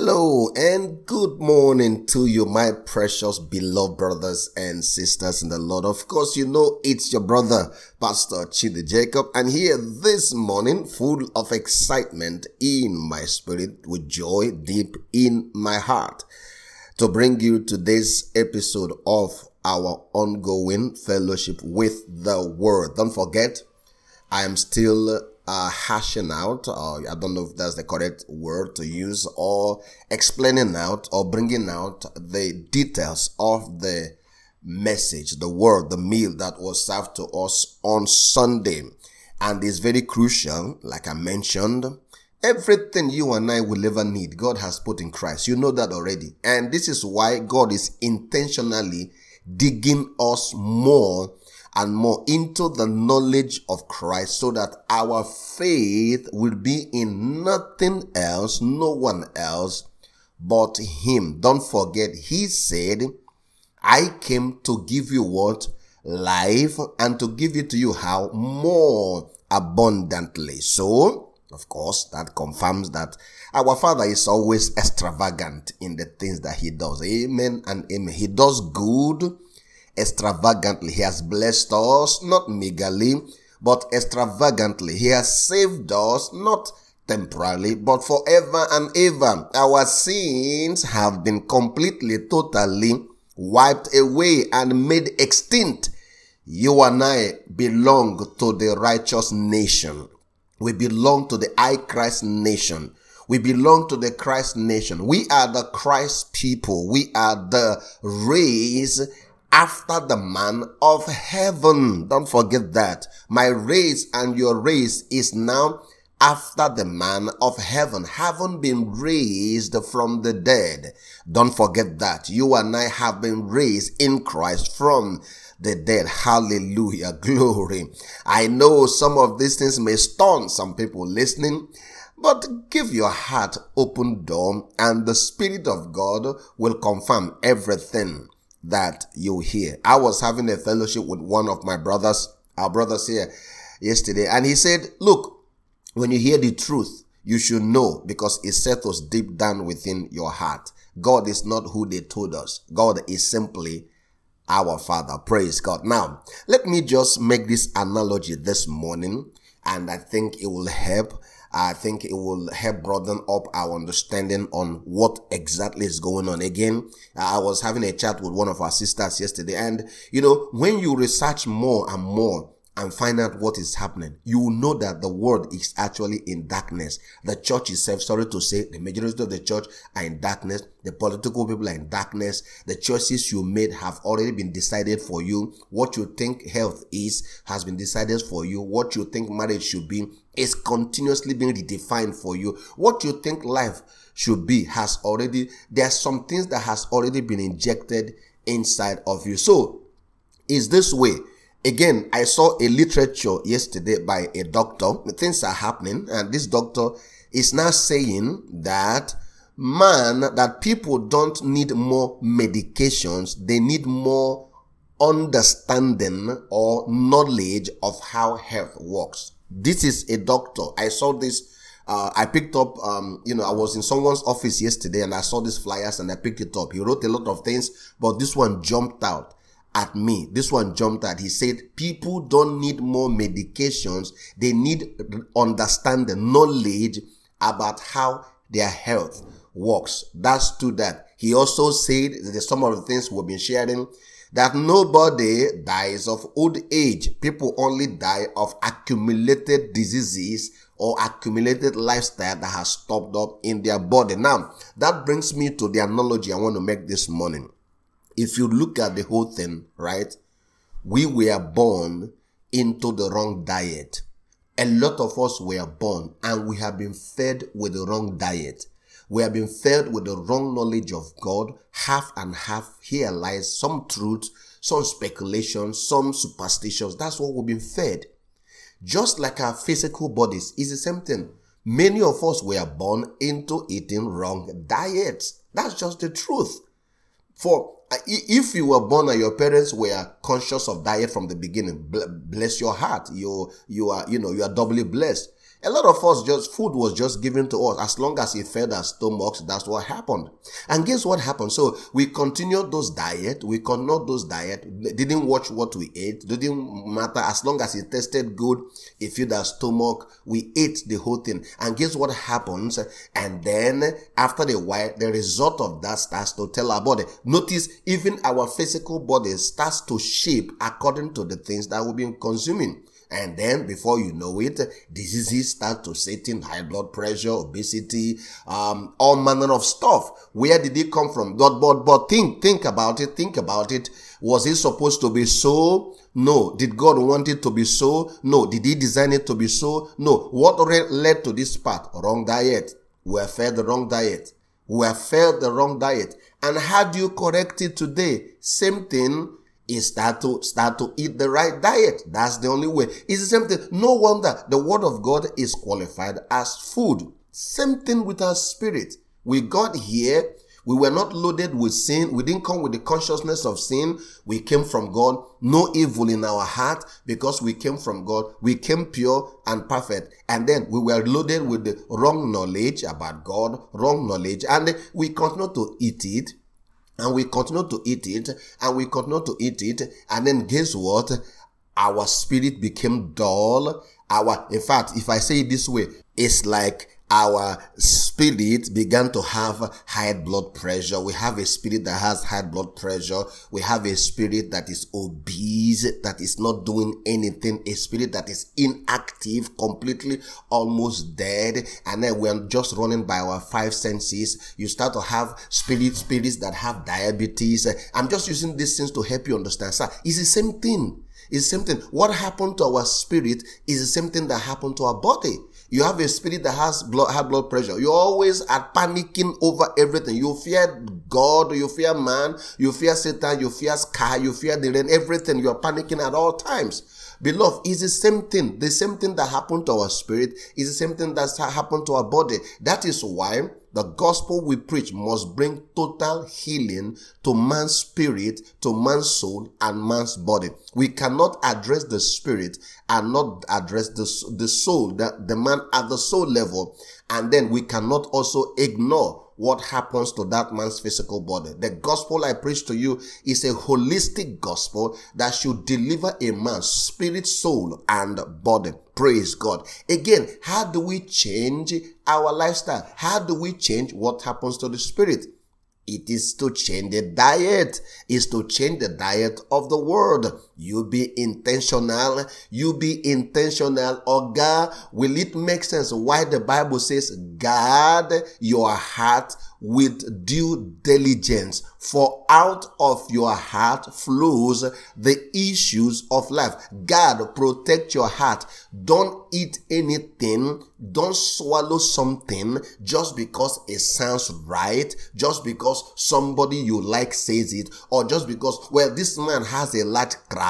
Hello and good morning to you, my precious beloved brothers and sisters in the Lord. Of course, you know it's your brother, Pastor Chidi Jacob, and here this morning, full of excitement in my spirit, with joy deep in my heart, to bring you today's episode of our ongoing fellowship with the Word. Don't forget, I am still uh, hashing out, I don't know if that's the correct word to use, or explaining out or bringing out the details of the message, the word, the meal that was served to us on Sunday. And it's very crucial, like I mentioned. Everything you and I will ever need, God has put in Christ. You know that already. And this is why God is intentionally digging us more and more into the knowledge of Christ so that our faith will be in nothing else, no one else but Him. Don't forget, He said, I came to give you what? Life and to give it to you how? More abundantly. So, of course, that confirms that our Father is always extravagant in the things that He does. Amen and amen. He does good extravagantly. He has blessed us, not meagerly, but extravagantly. He has saved us, not temporarily, but forever and ever. Our sins have been completely, totally wiped away and made extinct. You and I belong to the righteous nation. We belong to the I Christ nation. We belong to the Christ nation. We are the Christ people. We are the race after the man of heaven. Don't forget that. My race and your race is now after the man of heaven, having been raised from the dead. Don't forget that. You and I have been raised in Christ from the dead. Hallelujah. Glory. I know some of these things may stun some people listening. But give your heart open door and the Spirit of God will confirm everything that you hear. I was having a fellowship with one of my brothers, our brothers here yesterday, and he said, Look, when you hear the truth, you should know because it settles deep down within your heart. God is not who they told us. God is simply our Father. Praise God. Now, let me just make this analogy this morning, and I think it will help I think it will help broaden up our understanding on what exactly is going on. Again, I was having a chat with one of our sisters yesterday, and you know, when you research more and more, and find out what is happening, you will know that the world is actually in darkness. The church itself, sorry to say, the majority of the church are in darkness. The political people are in darkness. The choices you made have already been decided for you. What you think health is has been decided for you. What you think marriage should be is continuously being redefined for you. What you think life should be has already, there are some things that has already been injected inside of you. So, is this way Again, I saw a literature yesterday by a doctor. Things are happening, and this doctor is now saying that man, that people don't need more medications, they need more understanding or knowledge of how health works. This is a doctor. I saw this. Uh, I picked up, um, you know, I was in someone's office yesterday and I saw these flyers and I picked it up. He wrote a lot of things, but this one jumped out at me. This one jumped at. He said, people don't need more medications. They need understanding, knowledge about how their health works. That's to that. He also said that some of the things we've been sharing that nobody dies of old age. People only die of accumulated diseases or accumulated lifestyle that has stopped up in their body. Now, that brings me to the analogy I want to make this morning if you look at the whole thing, right, we were born into the wrong diet. A lot of us were born and we have been fed with the wrong diet. We have been fed with the wrong knowledge of God, half and half. Here lies some truth, some speculation, some superstitions. That's what we've been fed. Just like our physical bodies, is the same thing. Many of us were born into eating wrong diets. That's just the truth. For if you were born and your parents were conscious of diet from the beginning, bless your heart. You you are you know you are doubly blessed. A lot of us just, food was just given to us. As long as it fed our stomachs, that's what happened. And guess what happened? So we continued those diet. We continued those diet. Didn't watch what we ate. Didn't matter. As long as it tasted good, it filled our stomach. We ate the whole thing. And guess what happens? And then after a while, the result of that starts to tell our body. Notice even our physical body starts to shape according to the things that we've been consuming. And then before you know it, diseases start to set in high blood pressure, obesity, um, all manner of stuff. Where did it come from? But, but, but think, think about it, think about it. Was it supposed to be so? No. Did God want it to be so? No. Did he design it to be so? No. What led to this path? Wrong diet. We have fed the wrong diet. We have fed the wrong diet. And how do you correct it today? Same thing is start to start to eat the right diet. That's the only way. It's the same thing. No wonder the word of God is qualified as food. Same thing with our spirit. We got here. We were not loaded with sin. We didn't come with the consciousness of sin. We came from God. No evil in our heart because we came from God. We came pure and perfect. And then we were loaded with the wrong knowledge about God, wrong knowledge. And we continue to eat it and we continue to eat it and we continue to eat it and then guess what? Our spirit became dull. Our in fact if i say it this way it's like our spirit began to have high blood pressure. We have a spirit that has high blood pressure. We have a spirit that is obese, that is not doing anything, a spirit that is inactive, completely almost dead. And then we're just running by our five senses. You start to have spirit, spirits that have diabetes. I'm just using these things to help you understand. Sir, it's the same thing. It's the same thing. What happened to our spirit is the same thing that happened to our body. You have a spirit that has blood, high blood pressure. You always are panicking over everything. You fear God, you fear man, you fear Satan, you fear sky, you fear the rain, everything. You are panicking at all times. Beloved, it's the same thing. The same thing that happened to our spirit is the same thing that's happened to our body. That is why the gospel we preach must bring total healing to man's spirit, to man's soul, and man's body. We cannot address the spirit and not address the, the soul, the, the man at the soul level. And then we cannot also ignore what happens to that man's physical body. The gospel I preach to you is a holistic gospel that should deliver a man's spirit, soul, and body. Praise God. Again, how do we change our lifestyle? How do we change what happens to the spirit? It is to change the diet, is to change the diet of the world. You be intentional, you be intentional. Oh God, will it make sense why the Bible says, guard your heart with due diligence, for out of your heart flows the issues of life. God, protect your heart. Don't eat anything. Don't swallow something just because it sounds right, just because somebody you like says it, or just because, well, this man has a large crowd,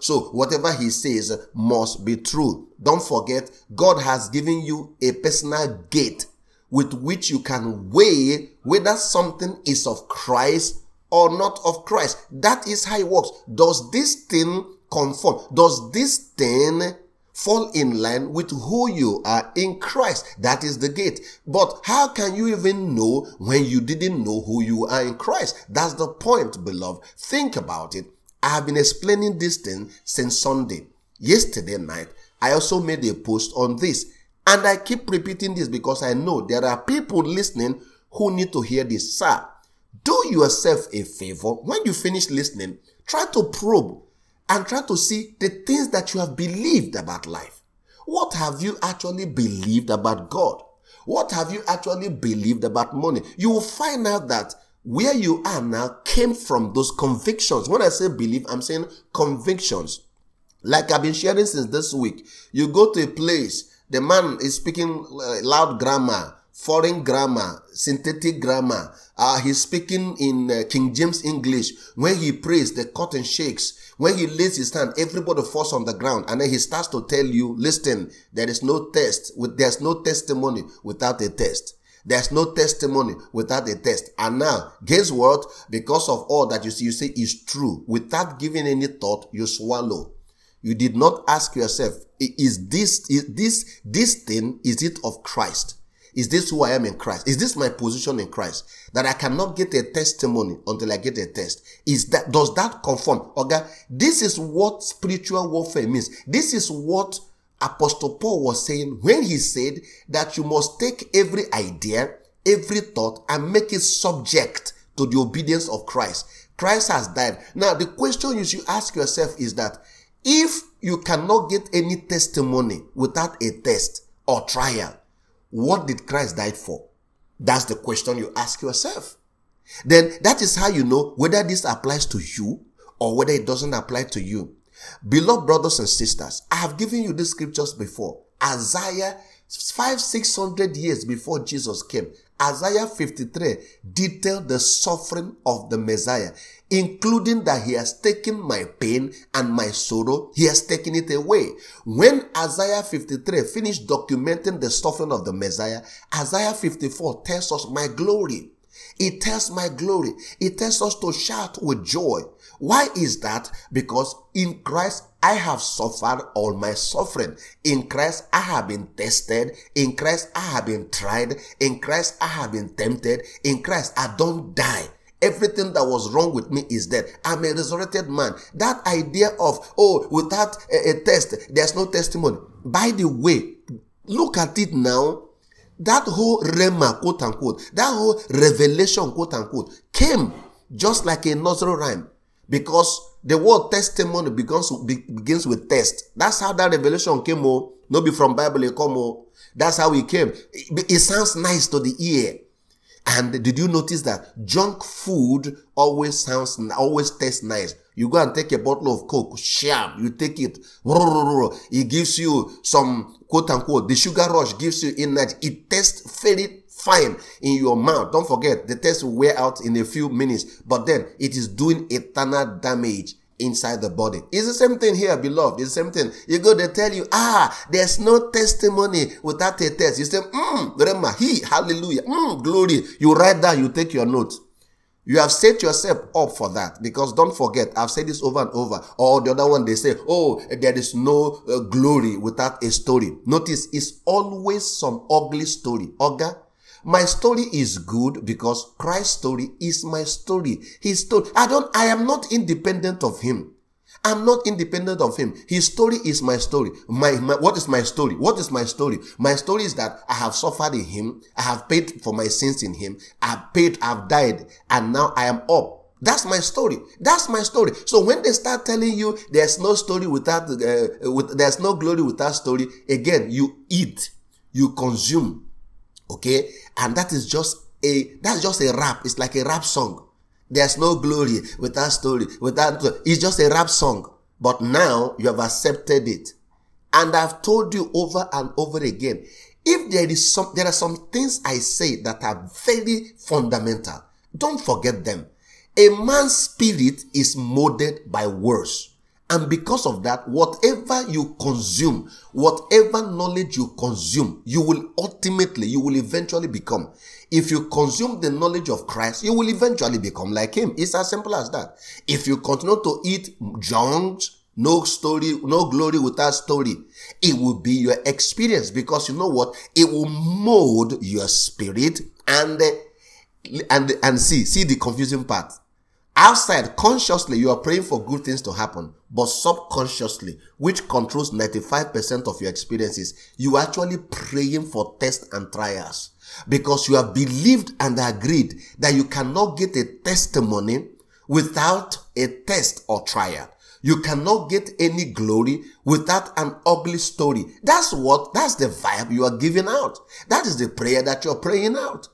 so whatever he says must be true. Don't forget, God has given you a personal gate with which you can weigh whether something is of Christ or not of Christ. That is how it works. Does this thing conform? Does this thing fall in line with who you are in Christ? That is the gate. But how can you even know when you didn't know who you are in Christ? That's the point, beloved. Think about it. I have been explaining this thing since Sunday. Yesterday night, I also made a post on this. And I keep repeating this because I know there are people listening who need to hear this. Sir, do yourself a favor. When you finish listening, try to probe and try to see the things that you have believed about life. What have you actually believed about God? What have you actually believed about money? You will find out that where you are now came from those convictions. When I say believe, I'm saying convictions. Like I've been sharing since this week. You go to a place the man is speaking uh, loud grammar, foreign grammar, synthetic grammar. Uh, he's speaking in uh, King James English. When he prays, the curtain shakes. When he lays his hand, everybody falls on the ground. And then he starts to tell you, listen, there is no test. With, there's no testimony without a test. There's no testimony without a test. And now, guess what? Because of all that you see, you say is true. Without giving any thought, you swallow. You did not ask yourself, is this, is this, this thing, is it of Christ? Is this who I am in Christ? Is this my position in Christ? That I cannot get a testimony until I get a test. Is that, does that conform? Okay. This is what spiritual warfare means. This is what Apostle Paul was saying when he said that you must take every idea, every thought and make it subject to the obedience of Christ. Christ has died. Now, the question you should ask yourself is that if you cannot get any testimony without a test or trial, what did Christ die for? That's the question you ask yourself. Then that is how you know whether this applies to you or whether it doesn't apply to you. Beloved brothers and sisters, I have given you these scriptures before. Isaiah five, six hundred years before Jesus came. Isaiah 53 detailed the suffering of the Messiah, including that he has taken my pain and my sorrow, he has taken it away. When Isaiah 53 finished documenting the suffering of the Messiah, Isaiah 54 tells us my glory. It tells my glory. It tells us to shout with joy. Why is that? Because in Christ I have suffered all my suffering. In Christ I have been tested. In Christ I have been tried. In Christ I have been tempted. In Christ I don't die. Everything that was wrong with me is dead. I'm a resurrected man. That idea of, oh, without a, a test, there's no testimony. By the way, look at it now that whole rhema, quote unquote, that whole revelation, quote unquote, came just like a nursery rhyme because the word testimony begins, begins with test. That's how that revelation came, oh, not be from Bible, it come, oh. That's how it came. It, it sounds nice to the ear. And did you notice that junk food always sounds, always tastes nice? You go and take a bottle of Coke, sham, you take it, it gives you some quote unquote, the sugar rush gives you energy. It tastes very fine in your mouth. Don't forget, the test will wear out in a few minutes, but then it is doing eternal damage inside the body. It's the same thing here, beloved. It's the same thing. You go, they tell you, ah, there's no testimony without a test. You say, mm, remember, he, hallelujah, mm, glory. You write down, you take your notes. You have set yourself up for that because don't forget, I've said this over and over. Or the other one, they say, oh, there is no uh, glory without a story. Notice, it's always some ugly story. Oga, my story is good because Christ's story is my story. His story. I don't, I am not independent of him. I'm not independent of him. His story is my story. My, my, what is my story? What is my story? My story is that I have suffered in him. I have paid for my sins in him. I've paid, I've died, and now I am up. That's my story. That's my story. So when they start telling you there's no story without, uh, with, there's no glory without story, again, you eat, you consume, Okay? And that is just a, that's just a rap. It's like a rap song. There's no glory without story, without, it's just a rap song. But now you have accepted it. And I've told you over and over again, if there is some, there are some things I say that are very fundamental. Don't forget them. A man's spirit is molded by words. And because of that, whatever you consume, whatever knowledge you consume, you will ultimately, you will eventually become. If you consume the knowledge of Christ, you will eventually become like Him. It's as simple as that. If you continue to eat junk, no story, no glory without story, it will be your experience because you know what? It will mold your spirit and, and, and see, see the confusing part Outside, consciously, you are praying for good things to happen, but subconsciously, which controls 95% of your experiences, you are actually praying for tests and trials because you have believed and agreed that you cannot get a testimony without a test or trial. You cannot get any glory without an ugly story. That's what, that's the vibe you are giving out. That is the prayer that you're praying out.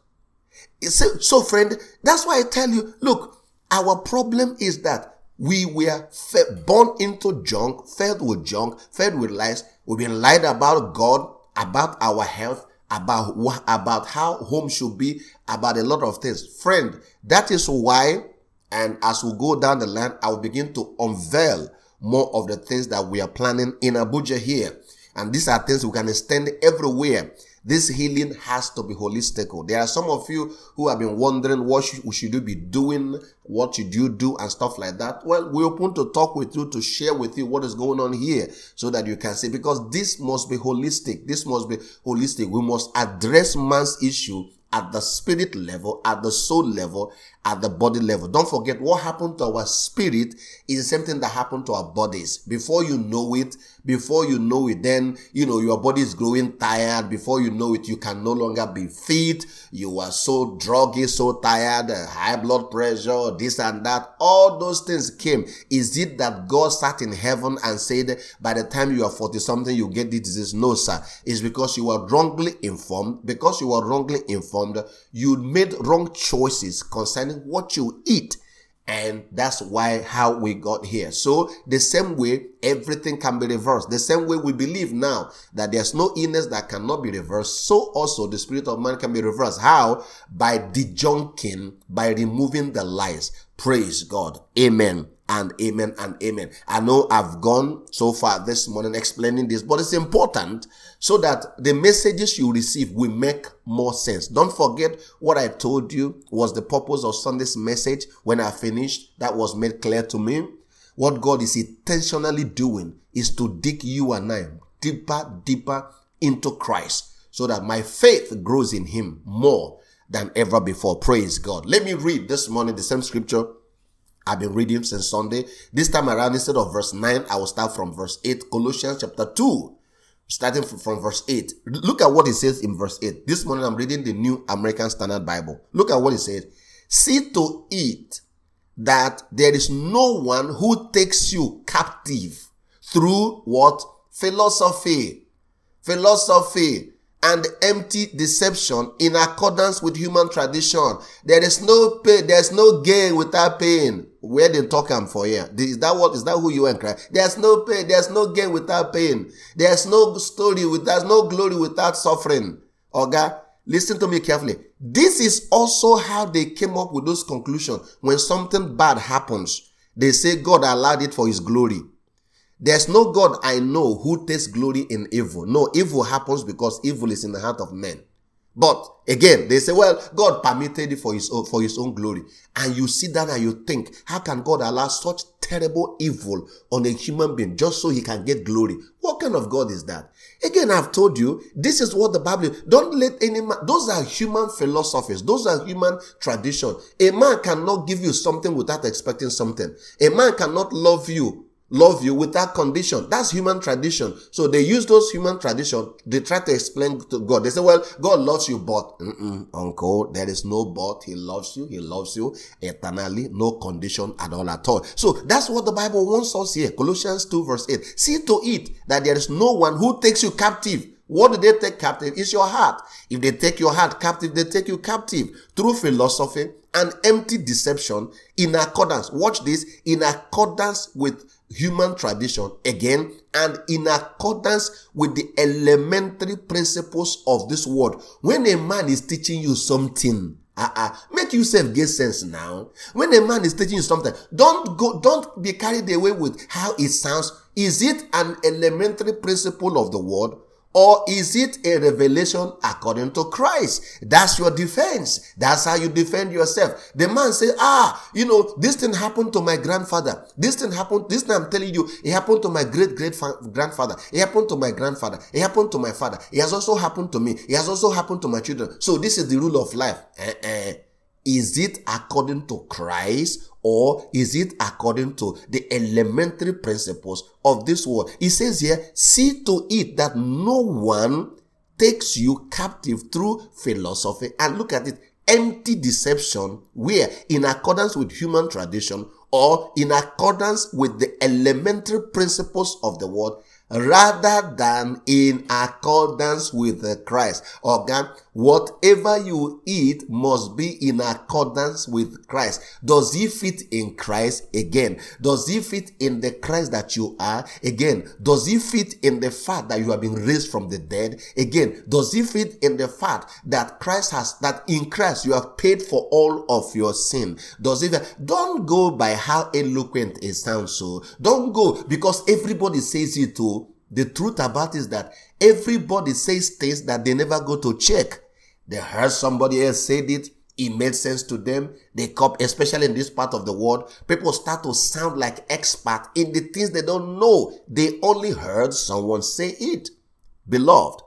So, so friend, that's why I tell you, look, our problem is that we were fed, born into junk, fed with junk, fed with lies. We've been lied about God, about our health, about about how home should be, about a lot of things. Friend, that is why, and as we go down the line, I will begin to unveil more of the things that we are planning in Abuja here. And these are things we can extend everywhere. This healing has to be holistic. There are some of you who have been wondering what should, you be doing, what should you do, and stuff like that. Well, we're open to talk with you, to share with you what is going on here so that you can see because this must be holistic. This must be holistic. We must address man's issue at the spirit level, at the soul level, at the body level. Don't forget what happened to our spirit is the same thing that happened to our bodies. Before you know it, before you know it, then, you know, your body is growing tired. Before you know it, you can no longer be fit. You are so druggy, so tired, uh, high blood pressure, this and that. All those things came. Is it that God sat in heaven and said, by the time you are 40 something, you get this disease? No, sir. It's because you were wrongly informed. Because you were wrongly informed, you made wrong choices concerning what you eat. And that's why how we got here. So the same way everything can be reversed. The same way we believe now that there's no illness that cannot be reversed. So also the spirit of man can be reversed. How? By dejunking, by removing the lies. Praise God. Amen and amen and amen. I know I've gone so far this morning explaining this, but it's important so that the messages you receive will make more sense. Don't forget what I told you was the purpose of Sunday's message when I finished. That was made clear to me. What God is intentionally doing is to dig you and I deeper, deeper into Christ so that my faith grows in Him more than ever before. Praise God. Let me read this morning the same scripture I've been reading since Sunday. This time around, instead of verse 9, I will start from verse 8, Colossians chapter 2, starting from, verse 8. Look at what it says in verse 8. This morning, I'm reading the New American Standard Bible. Look at what it says. See to it that there is no one who takes you captive through what? Philosophy. Philosophy and empty deception in accordance with human tradition. There is no pain, there's no gain without pain. Where they talk am for here? Is that what is that who you are cry? There's no pain, there's no gain without pain. There's no story with there's no glory without suffering. Okay? Listen to me carefully. This is also how they came up with those conclusions. When something bad happens, they say God allowed it for his glory. There's no God I know who takes glory in evil. No, evil happens because evil is in the heart of men. But again, they say, well, God permitted it for his own, for his own glory. And you sit down and you think, how can God allow such terrible evil on a human being just so he can get glory? What kind of God is that? Again, I've told you, this is what the Bible, don't let any man, those are human philosophies. Those are human tradition. A man cannot give you something without expecting something. A man cannot love you love you without condition. That's human tradition. So they use those human tradition. They try to explain to God. They say, well, God loves you, but uncle, there is no but. He loves you. He loves you eternally. No condition at all at all. So that's what the Bible wants us here. Colossians 2 verse 8. See to it that there is no one who takes you captive. What do they take captive? It's your heart. If they take your heart captive, they take you captive through philosophy and empty deception in accordance. Watch this. In accordance with human tradition again and in accordance with the elementary principles of this world. When a man is teaching you something, uh-uh, make yourself get sense now. When a man is teaching you something, don't go, don't be carried away with how it sounds. Is it an elementary principle of the world or is it a revelation according to Christ? That's your defense. That's how you defend yourself. The man say, ah, you know, this thing happened to my grandfather. This thing happened, this thing I'm telling you, it happened to my great great grandfather. It happened to my grandfather. It happened to my father. It has also happened to me. It has also happened to my children. So this is the rule of life. Uh-uh. Is it according to Christ or is it according to the elementary principles of this world? He says here, see to it that no one takes you captive through philosophy. And look at it, empty deception, where in accordance with human tradition or in accordance with the elementary principles of the world, rather than in accordance with the Christ. Okay, whatever you eat must be in accordance with Christ. Does he fit in Christ? Again, does he fit in the Christ that you are? Again, does he fit in the fact that you have been raised from the dead? Again, does he fit in the fact that Christ has, that in Christ you have paid for all of your sin? Does it, don't go by how eloquent it sounds so. Don't go because everybody says it too The truth about is that everybody says things that they never go to check. They heard somebody else said it. It made sense to them. They copy, especially in this part of the world. People start to sound like expert in the things they don't know. They only heard someone say it. Beloved,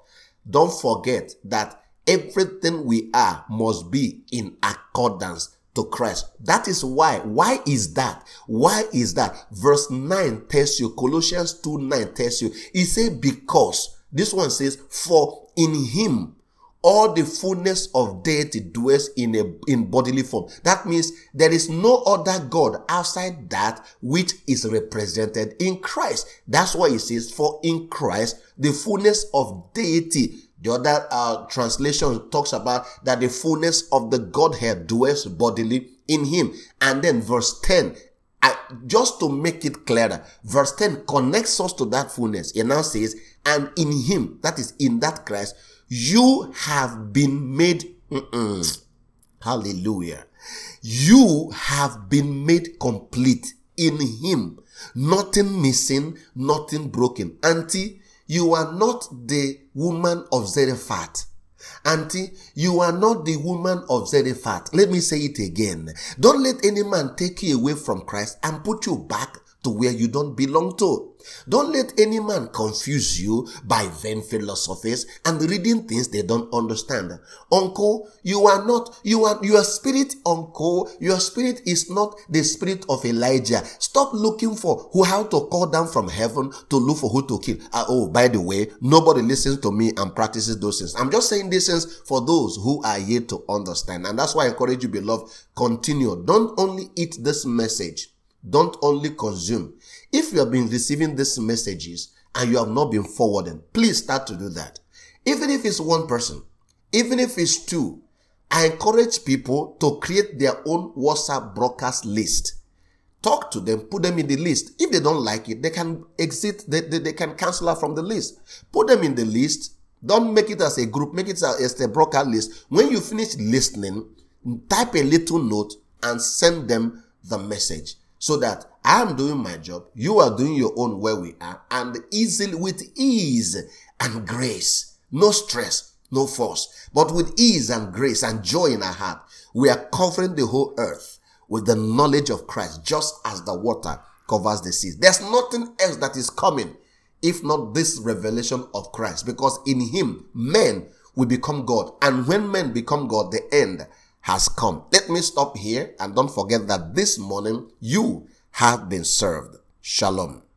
don't forget that everything we are must be in accordance to Christ. That is why. Why is that? Why is that? Verse 9 tells you, Colossians 2 9 tells you, he said, because. This one says, for in him all the fullness of deity dwells in a in bodily form. That means there is no other God outside that which is represented in Christ. That's why it says, for in Christ the fullness of deity the other uh, translation talks about that the fullness of the Godhead dwells bodily in him. And then verse 10, I, just to make it clearer, verse 10 connects us to that fullness. It now says, and in him, that is in that Christ, you have been made, hallelujah. You have been made complete in him. Nothing missing, nothing broken. Auntie, you are not the woman of Zarephath. Auntie, you are not the woman of Zarephath. Let me say it again. Don't let any man take you away from Christ and put you back to where you don't belong to. Don't let any man confuse you by vain philosophies and reading things they don't understand. Uncle, you are not, you are, your spirit, uncle, your spirit is not the spirit of Elijah. Stop looking for who, how to call down from heaven to look for who to kill. Uh, oh, by the way, nobody listens to me and practices those things. I'm just saying these things for those who are yet to understand. And that's why I encourage you, beloved, continue. Don't only eat this message. Don't only consume. If you have been receiving these messages and you have not been forwarding, please start to do that. Even if it's one person, even if it's two, I encourage people to create their own WhatsApp broadcast list. Talk to them, put them in the list. If they don't like it, they can exit, they, they, they can cancel out from the list. Put them in the list. Don't make it as a group, make it as a broadcast list. When you finish listening, type a little note and send them the message so that I am doing my job, you are doing your own where we are, and easily with ease and grace, no stress, no force, but with ease and grace and joy in our heart, we are covering the whole earth with the knowledge of Christ, just as the water covers the seas. There's nothing else that is coming if not this revelation of Christ, because in Him men will become God, and when men become God, the end has come. Let me stop here and don't forget that this morning you have been served. Shalom.